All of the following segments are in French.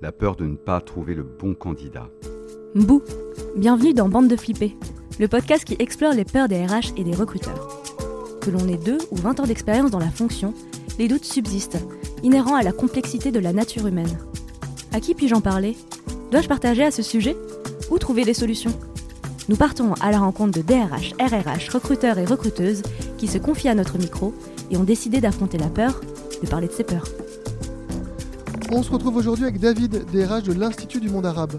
la peur de ne pas trouver le bon candidat. Mbou, bienvenue dans Bande de Flippés, le podcast qui explore les peurs des RH et des recruteurs. Que l'on ait deux ou 20 ans d'expérience dans la fonction, les doutes subsistent, inhérents à la complexité de la nature humaine. À qui puis-je en parler? Dois-je partager à ce sujet Ou trouver des solutions? Nous partons à la rencontre de DRH, RRH, recruteurs et recruteuses qui se confient à notre micro et ont décidé d'affronter la peur, de parler de ses peurs. On se retrouve aujourd'hui avec David, DRH de l'Institut du monde arabe.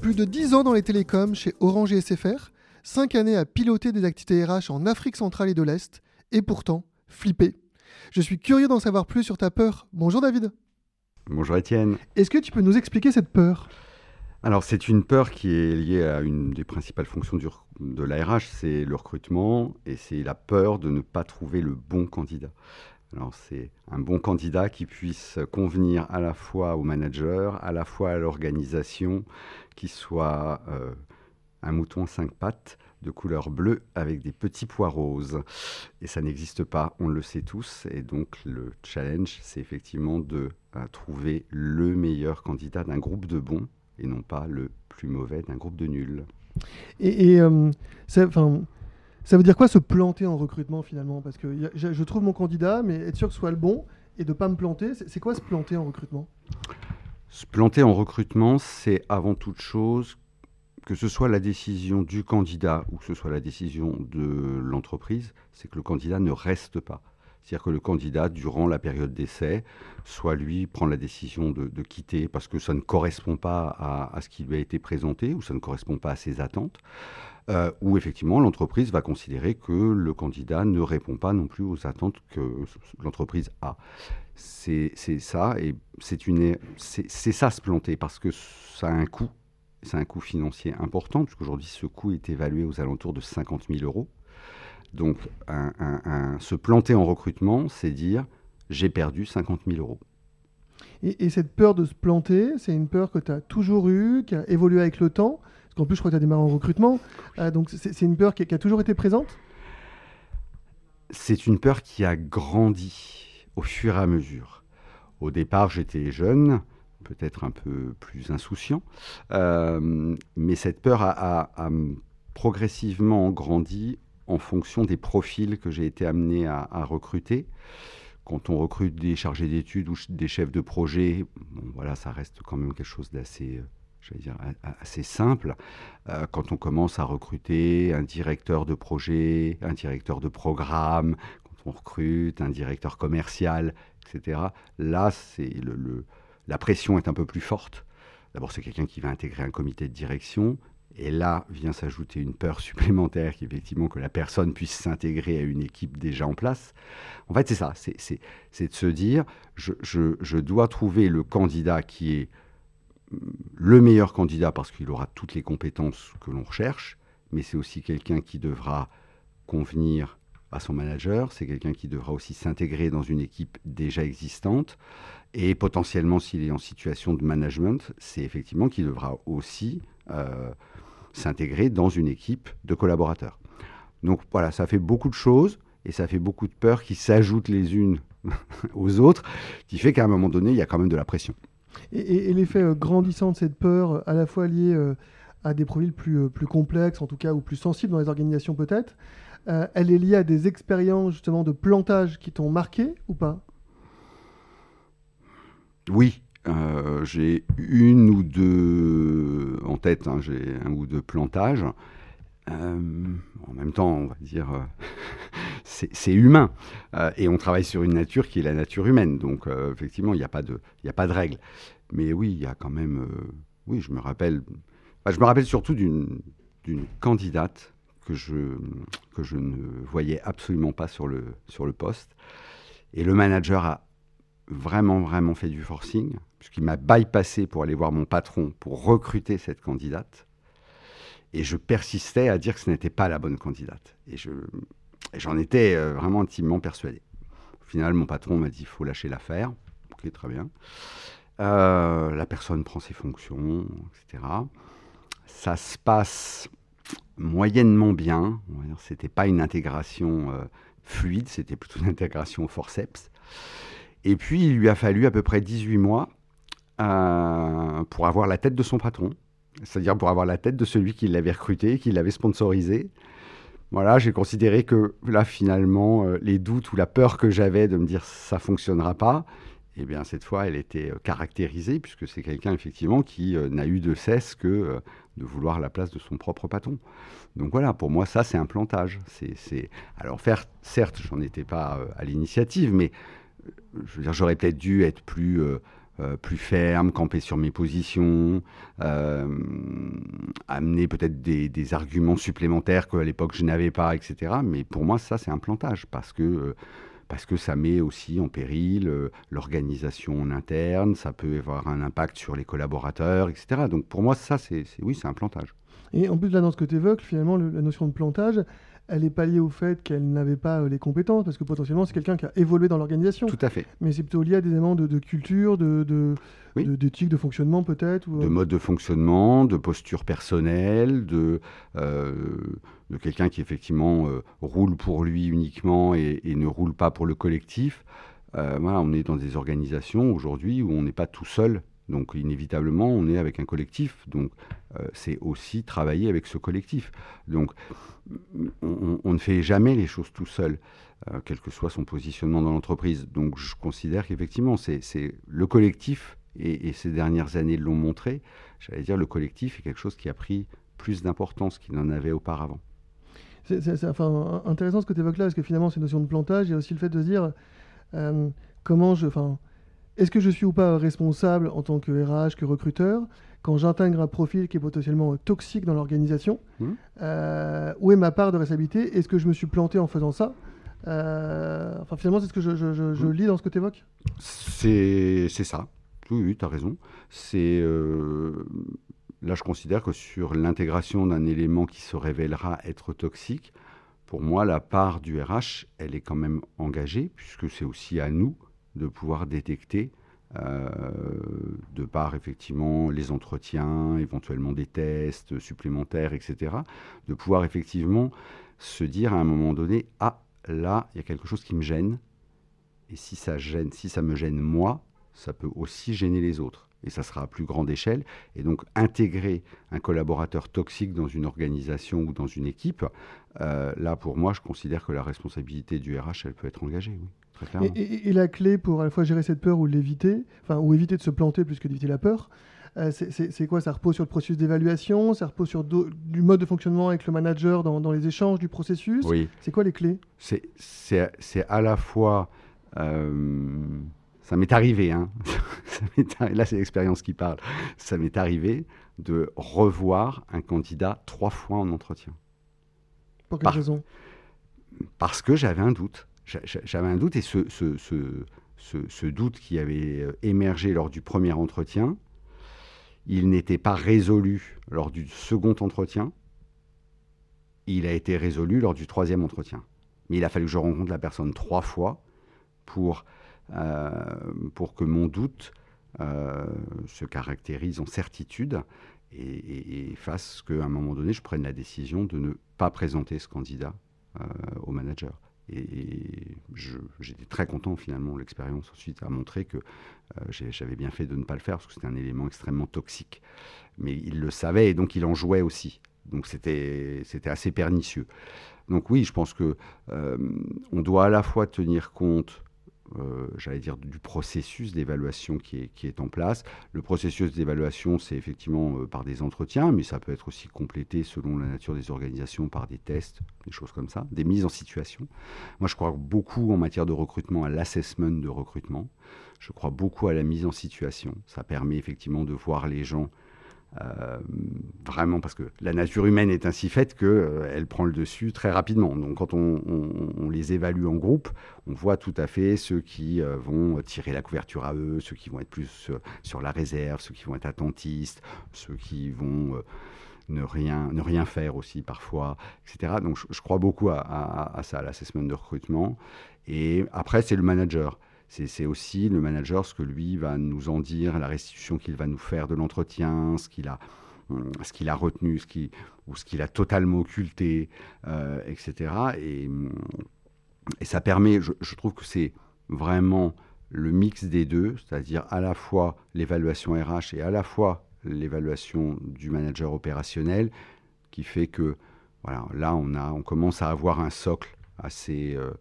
Plus de 10 ans dans les télécoms chez Orange et SFR, 5 années à piloter des activités RH en Afrique centrale et de l'Est, et pourtant, flippé. Je suis curieux d'en savoir plus sur ta peur. Bonjour David. Bonjour Étienne. Est-ce que tu peux nous expliquer cette peur? Alors c'est une peur qui est liée à une des principales fonctions du, de l'ARH, c'est le recrutement et c'est la peur de ne pas trouver le bon candidat. Alors c'est un bon candidat qui puisse convenir à la fois au manager, à la fois à l'organisation, qui soit euh, un mouton à cinq pattes de couleur bleue avec des petits pois roses. Et ça n'existe pas, on le sait tous. Et donc le challenge, c'est effectivement de euh, trouver le meilleur candidat d'un groupe de bons et non pas le plus mauvais d'un groupe de nuls. Et, et euh, ça, veut dire quoi se planter en recrutement finalement? Parce que je trouve mon candidat, mais être sûr que ce soit le bon et de ne pas me planter, c'est quoi se planter en recrutement? Se planter en recrutement, c'est avant toute chose que ce soit la décision du candidat ou que ce soit la décision de l'entreprise, c'est que le candidat ne reste pas. C'est-à-dire que le candidat, durant la période d'essai, soit lui prend la décision de, quitter parce que ça ne correspond pas à, ce qui lui a été présenté ou ça ne correspond pas à ses attentes, euh, où effectivement l'entreprise va considérer que le candidat ne répond pas non plus aux attentes que l'entreprise a. C'est ça, et c'est ça se planter, parce que ça a un coût, c'est un coût financier important, puisqu'aujourd'hui ce coût est évalué aux alentours de 50 000 euros. Donc se planter en recrutement, c'est dire j'ai perdu 50 000 euros. Et, et, cette peur de se planter, c'est une peur que tu as toujours eue, qui a évolué avec le temps en plus, je crois que tu as démarré en recrutement. Euh, donc, c'est une peur qui, a toujours été présente? C'est une peur qui a grandi au fur et à mesure. Au départ, j'étais jeune, peut-être un peu plus insouciant, euh, mais cette peur a, progressivement grandi en fonction des profils que j'ai été amené à, recruter. Quand on recrute des chargés d'études ou des chefs de projet, voilà, ça reste quand même quelque chose d'assez je vais dire, assez simple. Euh, quand on commence à recruter un directeur de projet, un directeur de programme, quand on recrute un directeur commercial, etc., là, c'est le, la pression est un peu plus forte. D'abord, c'est quelqu'un qui va intégrer un comité de direction. Et là vient s'ajouter une peur supplémentaire, qui effectivement que la personne puisse s'intégrer à une équipe déjà en place. En fait, c'est ça, c'est de se dire, je, je dois trouver le candidat qui est le meilleur candidat parce qu'il aura toutes les compétences que l'on recherche, mais c'est aussi quelqu'un qui devra convenir à son manager, c'est quelqu'un qui devra aussi s'intégrer dans une équipe déjà existante, et potentiellement s'il est en situation de management, c'est effectivement qu'il devra aussi euh, s'intégrer dans une équipe de collaborateurs. Donc voilà, ça fait beaucoup de choses, et ça fait beaucoup de peurs qui s'ajoutent les unes aux autres, qui fait qu'à un moment donné, il y a quand même de la pression. Et, et, et l'effet euh, grandissant de cette peur, à la fois lié euh, à des profils plus, euh, complexes, en tout cas, ou plus sensibles dans les organisations peut-être, euh, elle est liée à des expériences justement de plantage qui t'ont marqué ou pas? Oui, euh, j'ai une ou deux en tête, hein, j'ai un ou deux plantages. Euh, en même temps, on va dire, euh, c'est humain. Euh, et on travaille sur une nature qui est la nature humaine. Donc, euh, effectivement, il n'y a, pas de, règle. Mais oui, il y a quand même. euh, oui, je me rappelle. Je me rappelle surtout d'une candidate que je, je ne voyais absolument pas sur le, sur le poste. Et le manager a vraiment, vraiment fait du forcing, puisqu'il m'a bypassé pour aller voir mon patron pour recruter cette candidate. Et je persistais à dire que ce n'était pas la bonne candidate. Et j'en étais euh, vraiment intimement persuadé. Au final, mon patron m'a dit il faut lâcher l'affaire. Ok, très bien. Euh, la personne prend ses fonctions, etc. Ça se passe moyennement bien. C'était pas une intégration euh, fluide, c'était plutôt une intégration forceps. Et puis, il lui a fallu à peu près 18 mois pour avoir la tête de son patron, c'est-à-dire pour avoir la tête de celui qui l'avait recruté, qui l'avait sponsorisé. Voilà, j'ai considéré que là, finalement, euh, les doutes ou la peur que j'avais de me dire ça fonctionnera pas, eh bien, cette fois, elle était euh, caractérisée, puisque c'est quelqu'un, effectivement, qui euh, n'a eu de cesse que de vouloir la place de son propre patron. Donc voilà, pour moi, ça, c'est un plantage. C'est, Alors, faire, certes, j'en étais pas à l'initiative, mais je j'aurais peut-être dû être plus euh, plus ferme, camper sur mes positions, euh, amener peut-être des, arguments supplémentaires qu'à l'époque je n'avais pas, etc. Mais pour moi, ça, c'est un plantage parce que, euh, parce que ça met aussi en péril l'organisation en interne, ça peut avoir un impact sur les collaborateurs, etc. Donc pour moi, ça, c'est oui, c'est un plantage. Et en plus, là, dans ce que tu évoques, finalement, la notion de plantage, elle est pas liée au fait qu'elle n'avait pas euh, les compétences, parce que potentiellement c'est quelqu'un qui a évolué dans l'organisation. Tout à fait. Mais c'est plutôt lié à des éléments de, culture, de, de, d'éthique, de, fonctionnement peut-être De euh, mode de fonctionnement, de posture personnelle, de, euh, de quelqu'un qui effectivement roule pour lui uniquement et, ne roule pas pour le collectif. voilà, on est dans des organisations aujourd'hui où on n'est pas tout seul donc inévitablement, on est avec un collectif. Donc c'est aussi travailler avec ce collectif. Donc on, ne fait jamais les choses tout seul, euh, quel que soit son positionnement dans l'entreprise. Donc je considère qu'effectivement, c'est le collectif, et, ces dernières années l'ont montré, j'allais dire le collectif est quelque chose qui a pris plus d'importance qu'il n'en avait auparavant. C'est enfin, intéressant ce que tu évoques là, parce que finalement, c'est une notion de plantage, a aussi le fait de se dire euh, comment je... est-ce que je suis ou pas responsable en tant que RH, que recruteur quand j'intègre un profil qui est potentiellement toxique dans l'organisation, mmh. euh, où est ma part de responsabilité? Est-ce que je me suis planté en faisant ça? Euh, Enfin, finalement, c'est ce que je, mmh. lis dans ce que tu évoques C'est ça. Oui, oui tu as raison. C'est. Euh, là, je considère que sur l'intégration d'un élément qui se révélera être toxique, pour moi, la part du RH, elle est quand même engagée, puisque c'est aussi à nous de pouvoir détecter euh, de par effectivement les entretiens, éventuellement des tests supplémentaires, etc., de pouvoir effectivement se dire à un moment donné, ah là, il y a quelque chose qui me gêne, et si ça gêne, si ça me gêne moi, ça peut aussi gêner les autres. Et ça sera à plus grande échelle. Et donc intégrer un collaborateur toxique dans une organisation ou dans une équipe, euh, là pour moi, je considère que la responsabilité du RH, elle peut être engagée. Oui. Et, la clé pour à la fois gérer cette peur ou l'éviter, enfin, ou éviter de se planter plus que d'éviter la peur, euh, c'est quoi? Ça repose sur le processus d'évaluation Ça repose sur du mode de fonctionnement avec le manager dans, les échanges du processus? Oui. C'est quoi les clés? C'est à la fois. Euh, ça m'est arrivé, hein. là c'est l'expérience qui parle. Ça m'est arrivé de revoir un candidat trois fois en entretien. Pour quelle raison? Parce que j'avais un doute j'avais un doute et ce, doute qui avait euh, émergé lors du premier entretien, il n'était pas résolu lors du second entretien, il a été résolu lors du troisième entretien. Mais il a fallu que je rencontre la personne trois fois pour, euh, que mon doute euh, se caractérise en certitude et, fasse qu'à un moment donné, je prenne la décision de ne pas présenter ce candidat au manager. Et j'étais très content finalement. L'expérience ensuite a montré que euh, j'avais bien fait de ne pas le faire parce que c'était un élément extrêmement toxique. Mais il le savait et donc il en jouait aussi. Donc c'était assez pernicieux. Donc oui, je pense que euh, on doit à la fois tenir compte euh, j'allais dire, du processus d'évaluation qui est, qui est, en place. Le processus d'évaluation, c'est effectivement euh, par des entretiens, mais ça peut être aussi complété selon la nature des organisations par des tests, des choses comme ça, des mises en situation. Moi, je crois beaucoup en matière de recrutement à l'assessment de recrutement. Je crois beaucoup à la mise en situation. Ça permet effectivement de voir les gens euh, vraiment parce que la nature humaine est ainsi faite qu'elle euh, prend le dessus très rapidement. Donc quand on, les évalue en groupe, on voit tout à fait ceux qui euh, vont tirer la couverture à eux, ceux qui vont être plus sur la réserve, ceux qui vont être attentistes, ceux qui vont ne, rien, ne rien faire aussi parfois, etc. Donc je, crois beaucoup à, à, à ça, l'assessment de recrutement. Et après, c'est le manager c'est aussi le manager ce que lui va nous en dire, la restitution qu'il va nous faire de l'entretien, ce qu'il a, hum, ce a retenu, ou ce qu'il a totalement occulté, euh, etc. Et, hum, et, ça permet, je, trouve que c'est vraiment le mix des deux, c'est-à-dire à la fois l'évaluation RH et à la fois l'évaluation du manager opérationnel, qui fait que voilà, là, on, a, on commence à avoir un socle assez, euh,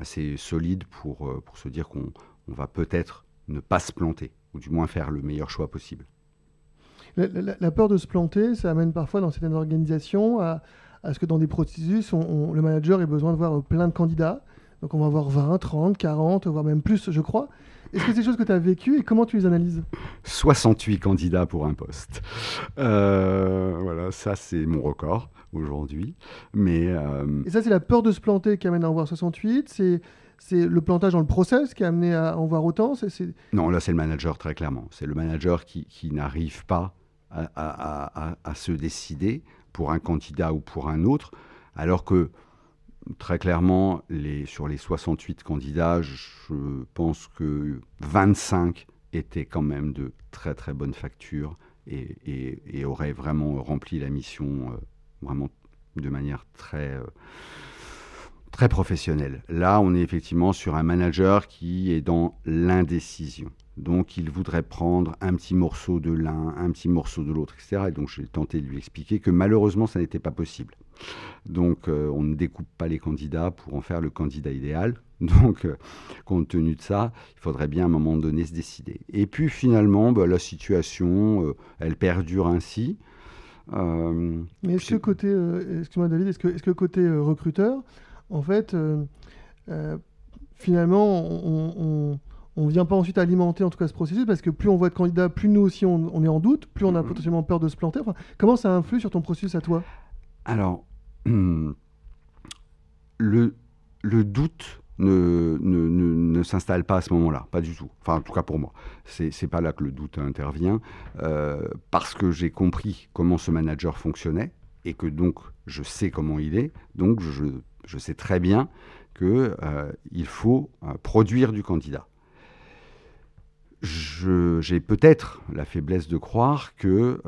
assez solide pour, euh, pour se dire qu'on on va peut-être ne pas se planter, ou du moins faire le meilleur choix possible. La, peur de se planter, ça amène parfois dans certaines organisations à, à ce que dans des processus, le manager ait besoin de voir plein de candidats. Donc on va avoir 20, 30, 40, voire même plus, je crois. Est-ce que c'est des choses que tu as vécues et comment tu les analyses? 68 candidats pour un poste. Euh, voilà, ça c'est mon record aujourd'hui. Mais, euh, Et ça c'est la peur de se planter qui amène à en voir 68 C'est c'est le plantage dans le process qui a amené à en voir autant Non, là c'est le manager très clairement. C'est le manager qui, qui n'arrive pas à, à, à, se décider pour un candidat ou pour un autre, alors que très clairement, les, sur les 68 candidats, je pense que 25 étaient quand même de très très bonnes factures et, et, auraient vraiment rempli la mission euh, vraiment de manière très, euh, très professionnelle. Là, on est effectivement sur un manager qui est dans l'indécision. Donc, il voudrait prendre un petit morceau de l'un, un petit morceau de l'autre, etc. Et donc, j'ai tenté de lui expliquer que malheureusement, ça n'était pas possible. Donc, euh, on ne découpe pas les candidats pour en faire le candidat idéal. Donc, euh, compte tenu de ça, il faudrait bien à un moment donné se décider. Et puis, finalement, bah, la situation, elle perdure ainsi. Mais est-ce que côté, excuse-moi David, est-ce que, côté recruteur, en fait, finalement, on on ne vient pas ensuite alimenter en tout cas ce processus parce que plus on voit de candidats, plus nous aussi on, est en doute, plus on a mhm. potentiellement peur de se planter. comment ça influe sur ton processus à toi? Alors, le, le doute ne, s'installe pas à ce moment-là, pas du tout. Enfin, en tout cas pour moi. C'est pas là que le doute intervient, euh, parce que j'ai compris comment ce manager fonctionnait et que donc je sais comment il est, donc je, sais très bien qu'il euh, faut euh, produire du candidat j'ai peut-être la faiblesse de croire que,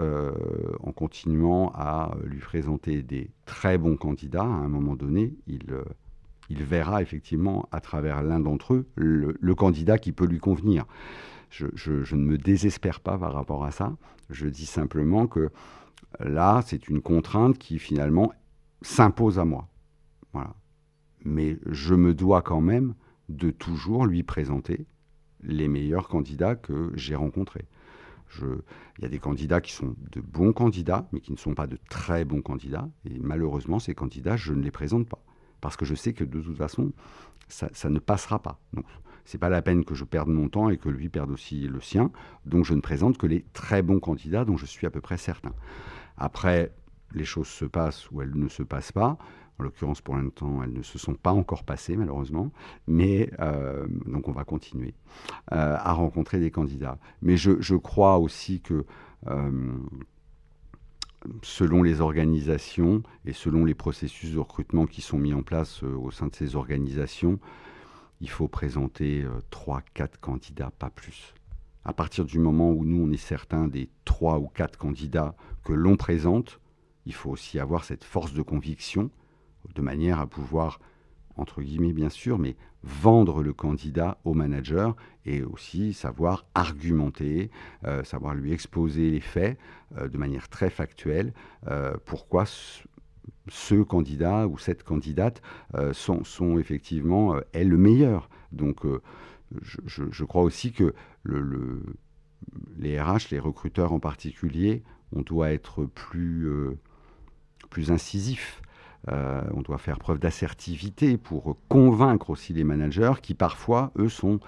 en continuant à lui présenter des très bons candidats, à un moment donné, il, il verra effectivement à travers l'un d'entre eux le, candidat qui peut lui convenir. Je, ne me désespère pas par rapport à ça. Je dis simplement que là, c'est une contrainte qui finalement s'impose à moi. Voilà. Mais je me dois quand même de toujours lui présenter les meilleurs candidats que j'ai rencontrés. il y a des candidats qui sont de bons candidats, mais qui ne sont pas de très bons candidats. Et malheureusement, ces candidats, je ne les présente pas. Parce que je sais que de toute façon, ça, ne passera pas. Donc, c'est pas la peine que je perde mon temps et que lui perde aussi le sien. Donc, je ne présente que les très bons candidats dont je suis à peu près certain. Après, les choses se passent ou elles ne se passent pas. En l'occurrence, pour l'instant, elles ne se sont pas encore passées, malheureusement. Mais euh, donc, on va continuer euh, à rencontrer des candidats. Mais je, crois aussi que euh, selon les organisations et selon les processus de recrutement qui sont mis en place au sein de ces organisations, il faut présenter 3-4 candidats, pas plus. À partir du moment où nous, on est certain des 3 ou 4 candidats que l'on présente, il faut aussi avoir cette force de conviction de manière à pouvoir, entre guillemets bien sûr, mais vendre le candidat au manager et aussi savoir argumenter, euh, savoir lui exposer les faits euh, de manière très factuelle, euh, pourquoi ce, candidat ou cette candidate sont, effectivement est le meilleur. Donc je, crois aussi que le, les RH, les recruteurs en particulier, on doit être plus, plus euh, on doit faire preuve d'assertivité pour convaincre aussi les managers qui parfois, eux, sont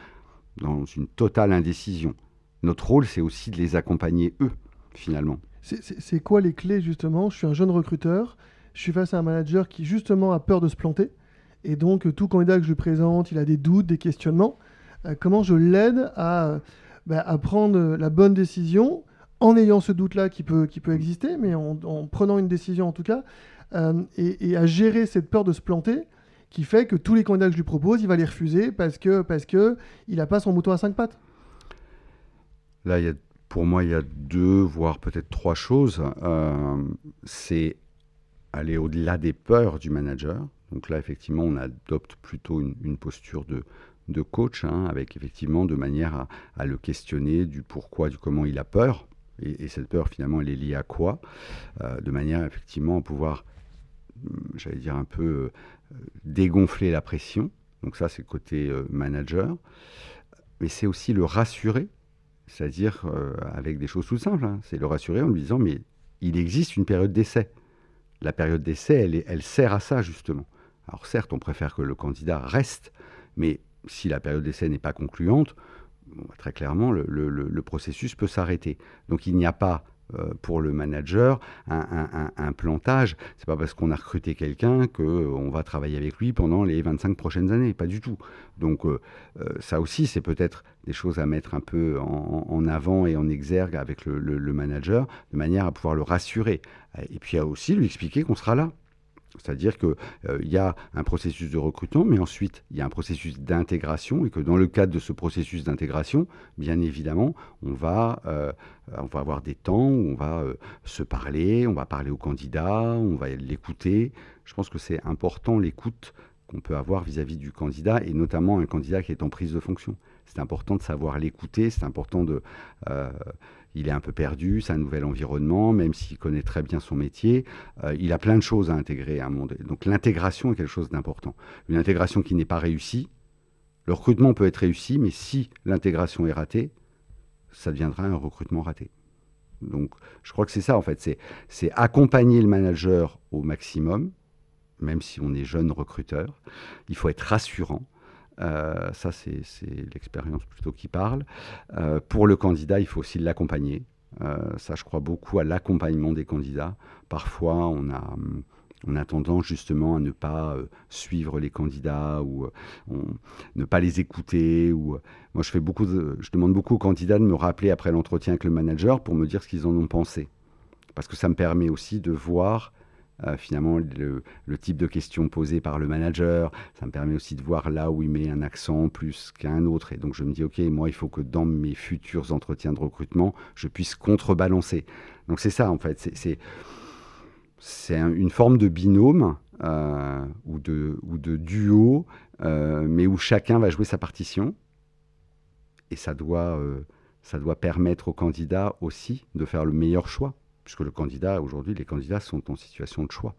dans une totale indécision. Notre rôle, c'est aussi de les accompagner, eux, finalement. C'est quoi les clés, justement? Je suis un jeune recruteur, je suis face à un manager qui, justement, a peur de se planter. Et donc, tout candidat que je présente, il a des doutes, des questionnements. Euh, comment je l'aide à, bah, à, prendre la bonne décision en ayant ce doute-là qui peut, qui peut exister, mais en, prenant une décision en tout cas, euh, et, à gérer cette peur de se planter qui fait que tous les candidats que je lui propose, il va les refuser parce que parce que il n'a pas son mouton à cinq pattes. Là, il y a, pour moi, il y a deux, voire peut-être trois choses. Euh, c'est aller au-delà des peurs du manager. Donc là, effectivement, on adopte plutôt une, posture de, de coach, hein, avec effectivement de manière à, le questionner du pourquoi, du comment il a peur. Et, cette peur, finalement, elle est liée à quoi? Euh, De manière effectivement à pouvoir, j'allais dire un peu, euh, dégonfler la pression. Donc ça, c'est le côté euh, manager. Mais c'est aussi le rassurer, c'est-à-dire avec des choses tout simples. Hein. C'est le rassurer en lui disant, mais il existe une période d'essai. La période d'essai, elle, elle sert à ça, justement. Alors certes, on préfère que le candidat reste, mais si la période d'essai n'est pas concluante, très clairement, le, processus peut s'arrêter. Donc il n'y a pas euh, pour le manager un, un, plantage. C'est pas parce qu'on a recruté quelqu'un qu'on va travailler avec lui pendant les 25 prochaines années, pas du tout. Donc euh, euh, ça aussi, c'est peut-être des choses à mettre un peu en, avant et en exergue avec le, le, manager, de manière à pouvoir le rassurer. Et puis à aussi lui expliquer qu'on sera là. C'est-à-dire qu'il euh, y a un processus de recrutement, mais ensuite il y a un processus d'intégration, et que dans le cadre de ce processus d'intégration, bien évidemment, on va, euh, avoir des temps où on va euh, se parler, on va parler au candidat, on va l'écouter. Je pense que c'est important l'écoute qu'on peut avoir vis-à-vis -vis du candidat, et notamment un candidat qui est en prise de fonction. C'est important de savoir l'écouter, c'est important de il est un peu perdu, c'est un nouvel environnement, même s'il connaît très bien son métier, euh, il a plein de choses à intégrer à un monde. Donc l'intégration est quelque chose d'important. Une intégration qui n'est pas réussie, le recrutement peut être réussi, mais si l'intégration est ratée, ça deviendra un recrutement raté. Donc je crois que c'est ça en fait, c'est accompagner le manager au maximum, même si on est jeune recruteur. Il faut être rassurant, euh, ça, c'est l'expérience plutôt qui parle. Euh, pour le candidat, il faut aussi l'accompagner. Euh, ça, je crois beaucoup à l'accompagnement des candidats. Parfois, on a, a tendance justement à ne pas suivre les candidats ou ne pas les écouter. Ou, moi, je, je demande beaucoup aux candidats de me rappeler après l'entretien avec le manager pour me dire ce qu'ils en ont pensé. Parce que ça me permet aussi de voir euh, finalement le, type de questions posées par le manager. Ça me permet aussi de voir là où il met un accent plus qu'un autre. Et donc je me dis, OK, moi, il faut que dans mes futurs entretiens de recrutement, je puisse contrebalancer. Donc c'est ça, en fait. C'est, une forme de binôme euh, ou, de, duo, euh, mais où chacun va jouer sa partition. Et ça doit permettre au candidat aussi de faire le meilleur choix puisque le candidat, aujourd'hui, les candidats sont en situation de choix.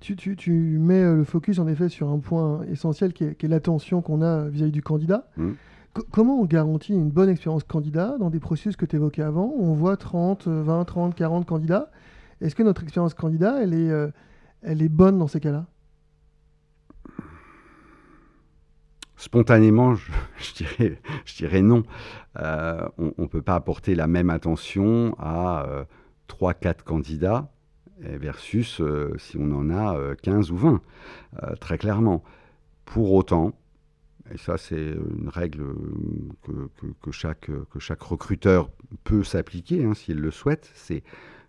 Tu, mets euh, le focus en effet sur un point essentiel qui est, l'attention qu'on a vis-à-vis du candidat. Mmh. comment on garantit une bonne expérience candidat dans des processus que tu évoquais avant? Où On voit 30, 20, 30, 40 candidats. Est-ce que notre expérience candidat, elle est, euh, elle est bonne dans ces cas-là? Spontanément, je, dirais, je dirais non. Euh, on ne peut pas apporter la même attention à 3-4 candidats versus euh, si on en a 15 euh, ou 20, euh, très clairement. Pour autant, et ça c'est une règle que, chaque, que chaque recruteur peut s'appliquer hein, s'il le souhaite, c'est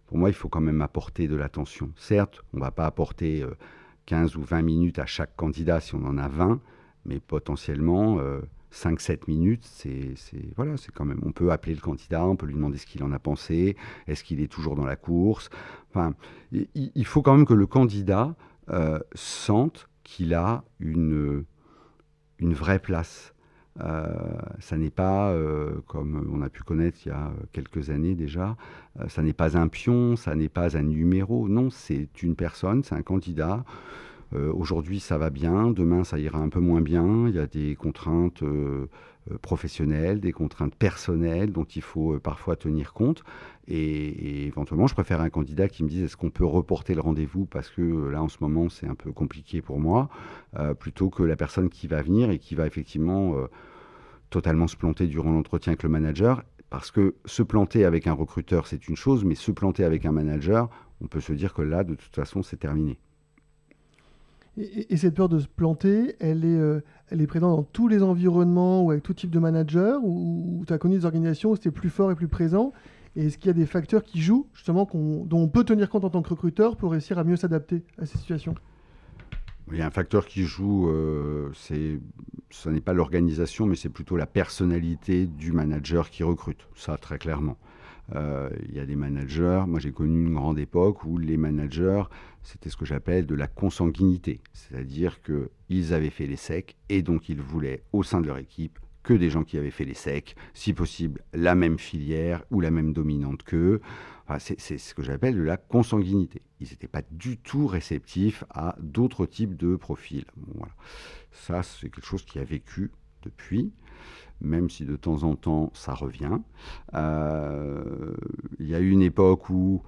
pour moi il faut quand même apporter de l'attention. Certes, on ne va pas apporter 15 ou 20 minutes à chaque candidat si on en a 20, mais potentiellement 5-7 minutes, c'est voilà, c'est quand même. On peut appeler le candidat, on peut lui demander ce qu'il en a pensé, est-ce qu'il est toujours dans la course? Enfin, il, faut quand même que le candidat euh, sente qu'il a une, une vraie place. Euh, ça n'est pas, euh, comme on a pu connaître il y a quelques années déjà, ça n'est pas un pion, ça n'est pas un numéro, non, c'est une personne, c'est un candidat euh, aujourd'hui, ça va bien, demain, ça ira un peu moins bien. Il y a des contraintes euh, euh, professionnelles, des contraintes personnelles dont il faut parfois tenir compte. Et, éventuellement, je préfère un candidat qui me dise est-ce qu'on peut reporter le rendez-vous parce que là, en ce moment, c'est un peu compliqué pour moi, plutôt que la personne qui va venir et qui va effectivement totalement se planter durant l'entretien avec le manager. Parce que se planter avec un recruteur, c'est une chose, mais se planter avec un manager, on peut se dire que là, de toute façon, c'est terminé. Et, cette peur de se planter, elle est, euh, elle est présente dans tous les environnements ou avec tout type de manager Ou tu as connu des organisations où c'était plus fort et plus présent est-ce qu'il y a des facteurs qui jouent, justement, dont on peut tenir compte en tant que recruteur pour réussir à mieux s'adapter à ces situations? Il y a un facteur qui joue, euh, ce n'est pas l'organisation, mais c'est plutôt la personnalité du manager qui recrute, ça très clairement. Euh, il y a des managers, moi j'ai connu une grande époque où les managers, c'était ce que j'appelle de la consanguinité, c'est-à-dire qu'ils avaient fait les secs et donc ils voulaient au sein de leur équipe que des gens qui avaient fait les secs, si possible la même filière ou la même dominante qu'eux. c'est ce que j'appelle de la consanguinité. Ils n'étaient pas du tout réceptifs à d'autres types de profils. Ça, c'est quelque chose qui a vécu depuis même si de temps en temps ça revient. Euh, il y a eu une époque où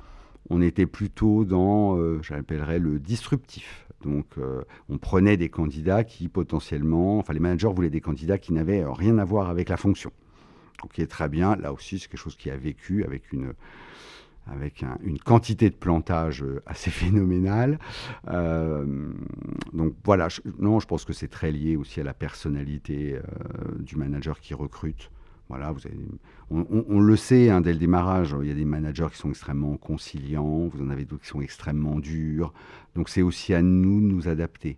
on était plutôt dans, euh, j'appellerais le disruptif. Donc, euh, on prenait des candidats qui potentiellement, enfin, les managers voulaient des candidats qui n'avaient rien à voir avec la fonction. Est très bien. Là aussi, c'est quelque chose qui a vécu avec une, avec une quantité de plantage euh, assez phénoménale. Donc voilà, je, non, je pense que c'est très lié aussi à la personnalité du manager qui recrute. On, le sait hein, dès le démarrage, il y a des managers qui sont extrêmement conciliants, vous en avez d'autres qui sont extrêmement durs. Donc c'est aussi à nous de nous adapter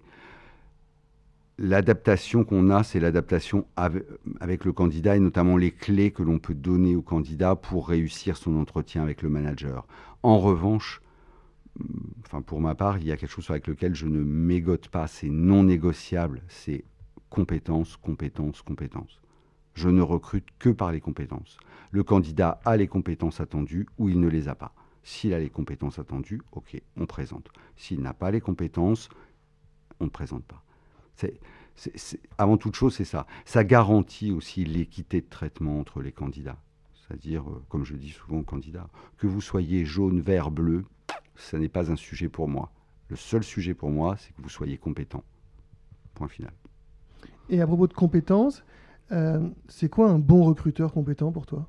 l'adaptation qu'on a, c'est l'adaptation avec, le candidat et notamment les clés que l'on peut donner au candidat pour réussir son entretien avec le manager. En revanche, mm, enfin pour ma part, il y a quelque chose avec lequel je ne mégote pas, c'est non négociable, c'est compétences, compétences, compétences. Je ne recrute que par les compétences. Le candidat a les compétences attendues ou il ne les a pas. S'il a les compétences attendues, ok, on présente. S'il n'a pas les compétences, on ne présente pas avant toute chose, c'est ça. Ça garantit aussi l'équité de traitement entre les candidats. C'est-à-dire, euh, comme je dis souvent aux candidats, que vous soyez jaune, vert, bleu, ce n'est pas un sujet pour moi. Le seul sujet pour moi, c'est que vous soyez compétent. Point final. Et à propos de compétences, euh, c'est quoi un bon recruteur compétent pour toi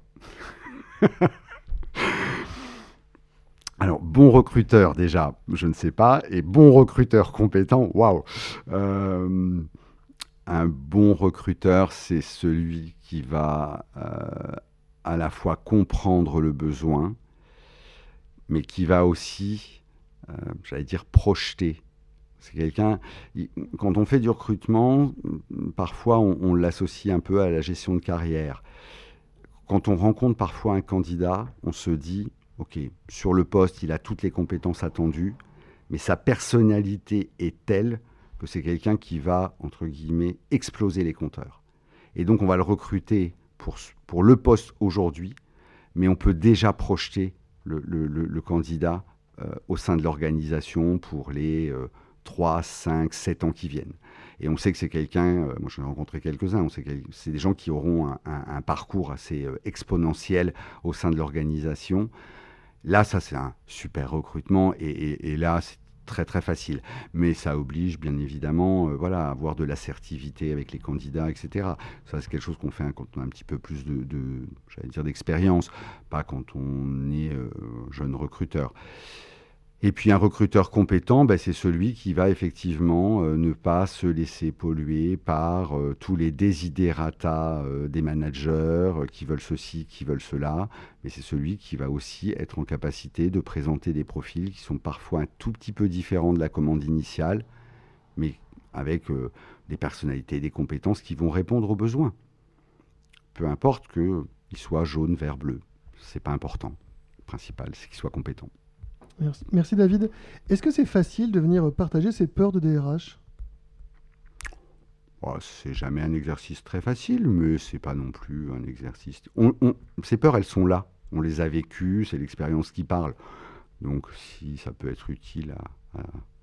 Alors, bon recruteur, déjà, je ne sais pas. Et bon recruteur compétent, waouh euh, Un bon recruteur, c'est celui qui va euh, à la fois comprendre le besoin, mais qui va aussi, j'allais dire, projeter. C'est quelqu'un, quand on fait du recrutement, parfois on l'associe un peu à la gestion de carrière. Quand on rencontre parfois un candidat, on se dit, OK, sur le poste, il a toutes les compétences attendues, mais sa personnalité est telle que c'est quelqu'un qui va, entre guillemets, exploser les compteurs. Et donc, on va le recruter pour, pour le poste aujourd'hui, mais on peut déjà projeter le, candidat euh, au sein de l'organisation pour les 3, 5, 7 ans qui viennent. Et on sait que c'est quelqu'un, euh, moi j'en ai rencontré quelques-uns, on sait que c'est des gens qui auront un, parcours assez euh, exponentiel au sein de l'organisation. Là, ça, c'est un super recrutement et, là, c'est très très facile. Mais ça oblige bien évidemment euh, voilà, à avoir de l'assertivité avec les candidats, etc. Ça, c'est quelque chose qu'on fait quand on a un petit peu plus de, d'expérience, pas quand on est jeune recruteur. Et puis un recruteur compétent, ben, c'est celui qui va effectivement euh, ne pas se laisser polluer par euh, tous les désidératas euh, des managers qui veulent ceci, qui veulent cela, mais c'est celui qui va aussi être en capacité de présenter des profils qui sont parfois un tout petit peu différents de la commande initiale, mais avec des personnalités, des compétences qui vont répondre aux besoins. Peu importe qu'il soit jaune, vert, bleu, c'est pas important. Le principal, c'est qu'il soit compétent. Merci, David. Est-ce que c'est facile de venir partager ses peurs de DRH oh, C'est jamais un exercice très facile, mais c'est pas non plus un exercice. ces peurs, elles sont là. On les a vécues, c'est l'expérience qui parle. Donc si ça peut être utile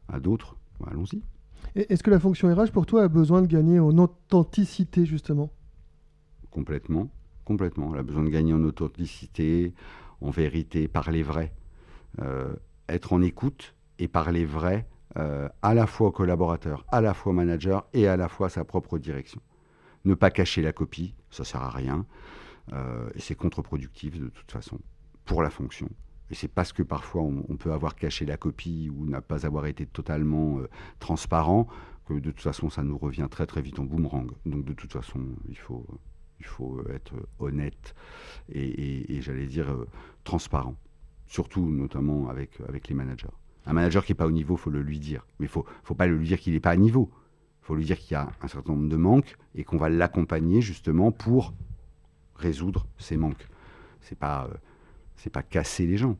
à, d'autres, bah, allons-y. Est-ce que la fonction RH pour toi a besoin de gagner en authenticité justement? Complètement, complètement. Elle a besoin de gagner en authenticité, en vérité, parler vrai. Euh, être en écoute et parler vrai euh, à la fois aux collaborateurs, à la fois au manager et à la fois à sa propre direction. Ne pas cacher la copie, ça sert à rien. Euh, et c'est contre-productif de toute façon pour la fonction. Et c'est parce que parfois on, peut avoir caché la copie ou n'a pas avoir été totalement transparent que de toute façon ça nous revient très très vite en boomerang. Donc de toute façon il faut, il faut être honnête et j'allais dire transparent surtout notamment avec, avec les managers. Un manager qui n'est pas au niveau, faut le lui dire. Mais il faut, faut pas lui dire qu'il n'est pas à niveau. Faut lui dire qu'il y a un certain nombre de manques et qu'on va l'accompagner justement pour résoudre ces manques. C'est pas, euh, pas casser les gens.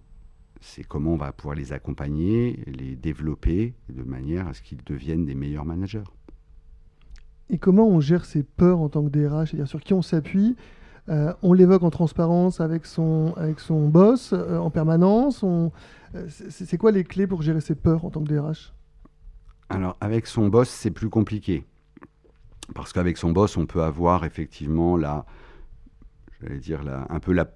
C'est comment on va pouvoir les accompagner, les développer de manière à ce qu'ils deviennent des meilleurs managers. Et comment on gère ses peurs en tant que DRH C'est-à-dire sur qui on s'appuie? Euh, On l'évoque en transparence avec son, avec son boss euh, en permanence. Euh, c'est quoi les clés pour gérer ses peurs en tant que DRH Alors, avec son boss, c'est plus compliqué. Parce qu'avec son boss, on peut avoir effectivement la, dire, un peu la,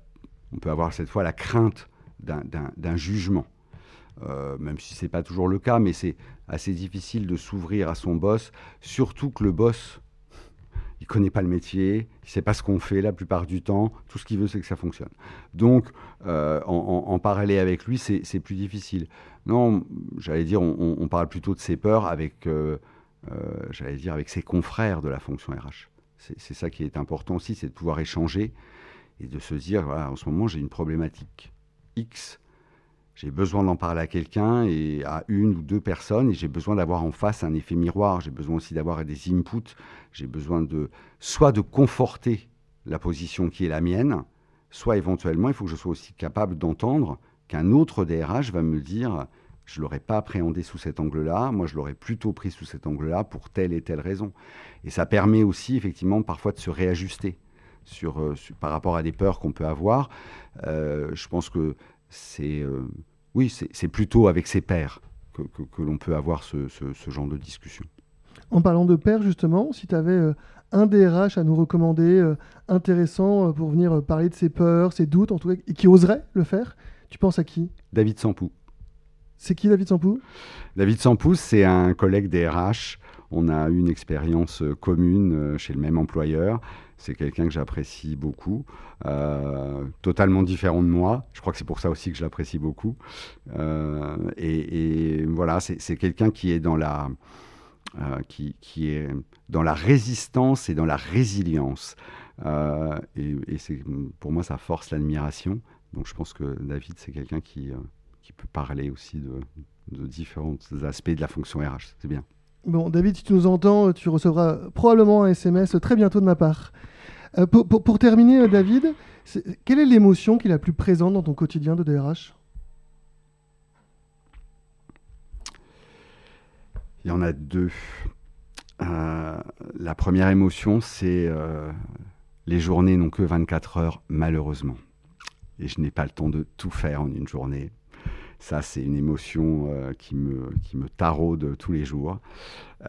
on peut avoir cette fois la crainte d'un jugement. Même si ce n'est pas toujours le cas, mais c'est assez difficile de s'ouvrir à son boss, surtout que le boss, il connaît pas le métier, il sait pas ce qu'on fait la plupart du temps, tout ce qu'il veut c'est que ça fonctionne. Donc euh, en, parler avec lui, c'est plus difficile. Non, j'allais dire, on, parle plutôt de ses peurs avec, euh, j'allais dire, avec ses confrères de la fonction RH. C'est ça qui est important aussi, c'est de pouvoir échanger et de se dire, en ce moment j'ai une problématique X, j'ai besoin d'en parler à quelqu'un et à une ou deux personnes et j'ai besoin d'avoir en face un effet miroir. J'ai besoin aussi d'avoir des inputs. J'ai besoin de soit de conforter la position qui est la mienne, soit éventuellement il faut que je sois aussi capable d'entendre qu'un autre DRH va me dire je l'aurais pas appréhendé sous cet angle-là, moi je l'aurais plutôt pris sous cet angle-là pour telle et telle raison. Et ça permet aussi effectivement parfois de se réajuster euh, par rapport à des peurs qu'on peut avoir. Euh, je pense que c'est euh, oui, c'est plutôt avec ses pairs que, que, l'on peut avoir ce, ce, genre de discussion. En parlant de pairs, justement, si tu avais euh, un DRH à nous recommander euh, intéressant pour venir parler de ses peurs, ses doutes, en tout cas, et qui oserait le faire, tu penses à qui? David Sampou. C'est qui David Sampou? David Sampou, c'est un collègue DRH. On a eu une expérience commune chez le même employeur. C'est quelqu'un que j'apprécie beaucoup, euh, totalement différent de moi. Je crois que c'est pour ça aussi que je l'apprécie beaucoup. Euh, et, voilà, c'est quelqu'un qui est dans la euh, qui, est dans la résistance et dans la résilience. et, c'est pour moi, ça force l'admiration. Donc je pense que David, c'est quelqu'un qui, qui peut parler aussi de, de différents aspects de la fonction RH. C'est bien. Bon, David, si tu nous entends, tu recevras probablement un SMS très bientôt de ma part. Euh, pour, terminer, euh, David, quelle est l'émotion qui est la plus présente dans ton quotidien de DRH Il y en a deux. Euh, la première émotion, c'est les journées n'ont que 24 heures, malheureusement. Et je n'ai pas le temps de tout faire en une journée. Ça, c'est une émotion euh, qui, me, qui me taraude tous les jours.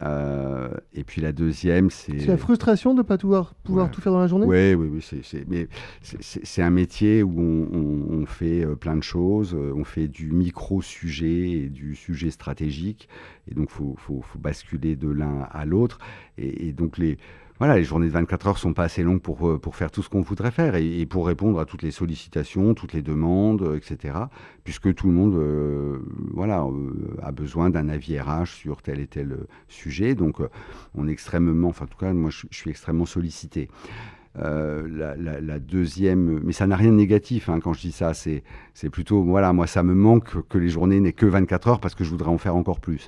Euh, et puis la deuxième, c'est... C'est la frustration de ne pas pouvoir, pouvoir tout faire dans la journée? Oui, oui, oui. C'est, mais c'est, un métier où on, fait euh, plein de choses. On fait du micro-sujet et du sujet stratégique. Et donc, il faut, faut, faut, basculer de l'un à l'autre. et donc, les voilà, les journées de 24 heures sont pas assez longues pour, euh, pour faire tout ce qu'on voudrait faire et, pour répondre à toutes les sollicitations, toutes les demandes, euh, etc. Puisque tout le monde euh, voilà, a besoin d'un avis RH sur tel et tel sujet. Donc, on est extrêmement, enfin, en tout cas, moi, je, suis extrêmement sollicité. La, deuxième, mais ça n'a rien de négatif hein, quand je dis ça, c'est plutôt, voilà, moi ça me manque que les journées n'aient que 24 heures parce que je voudrais en faire encore plus.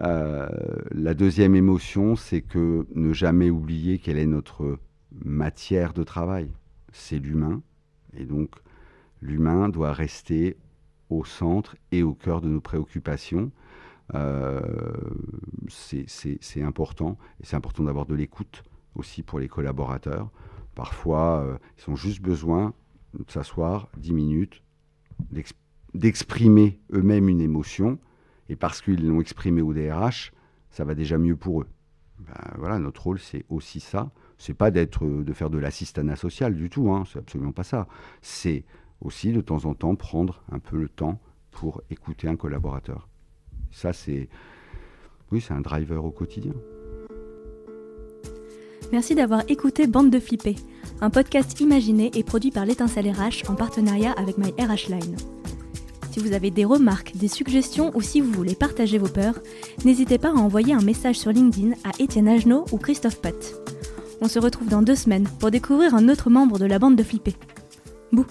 Euh, la deuxième émotion, c'est que ne jamais oublier quelle est notre matière de travail. C'est l'humain. Et donc, l'humain doit rester au centre et au cœur de nos préoccupations. Euh, c'est important. Et c'est important d'avoir de l'écoute aussi pour les collaborateurs. Parfois, euh, ils ont juste besoin de s'asseoir 10 minutes, d'exprimer eux-mêmes une émotion et parce qu'ils l'ont exprimé au DRH, ça va déjà mieux pour eux. Ben, voilà, notre rôle, c'est aussi ça. C'est pas d'être, de faire de l'assistanat social du tout, hein, c'est absolument pas ça. C'est aussi de temps en temps prendre un peu le temps pour écouter un collaborateur. Ça, c'est, oui, c'est un driver au quotidien. Merci d'avoir écouté Bande de Flippés, un podcast imaginé et produit par l'étincelle RH en partenariat avec My RH Line. Si vous avez des remarques, des suggestions ou si vous voulez partager vos peurs, n'hésitez pas à envoyer un message sur LinkedIn à Étienne Agenot ou Christophe Pat. On se retrouve dans deux semaines pour découvrir un autre membre de la bande de Flippés. Bouh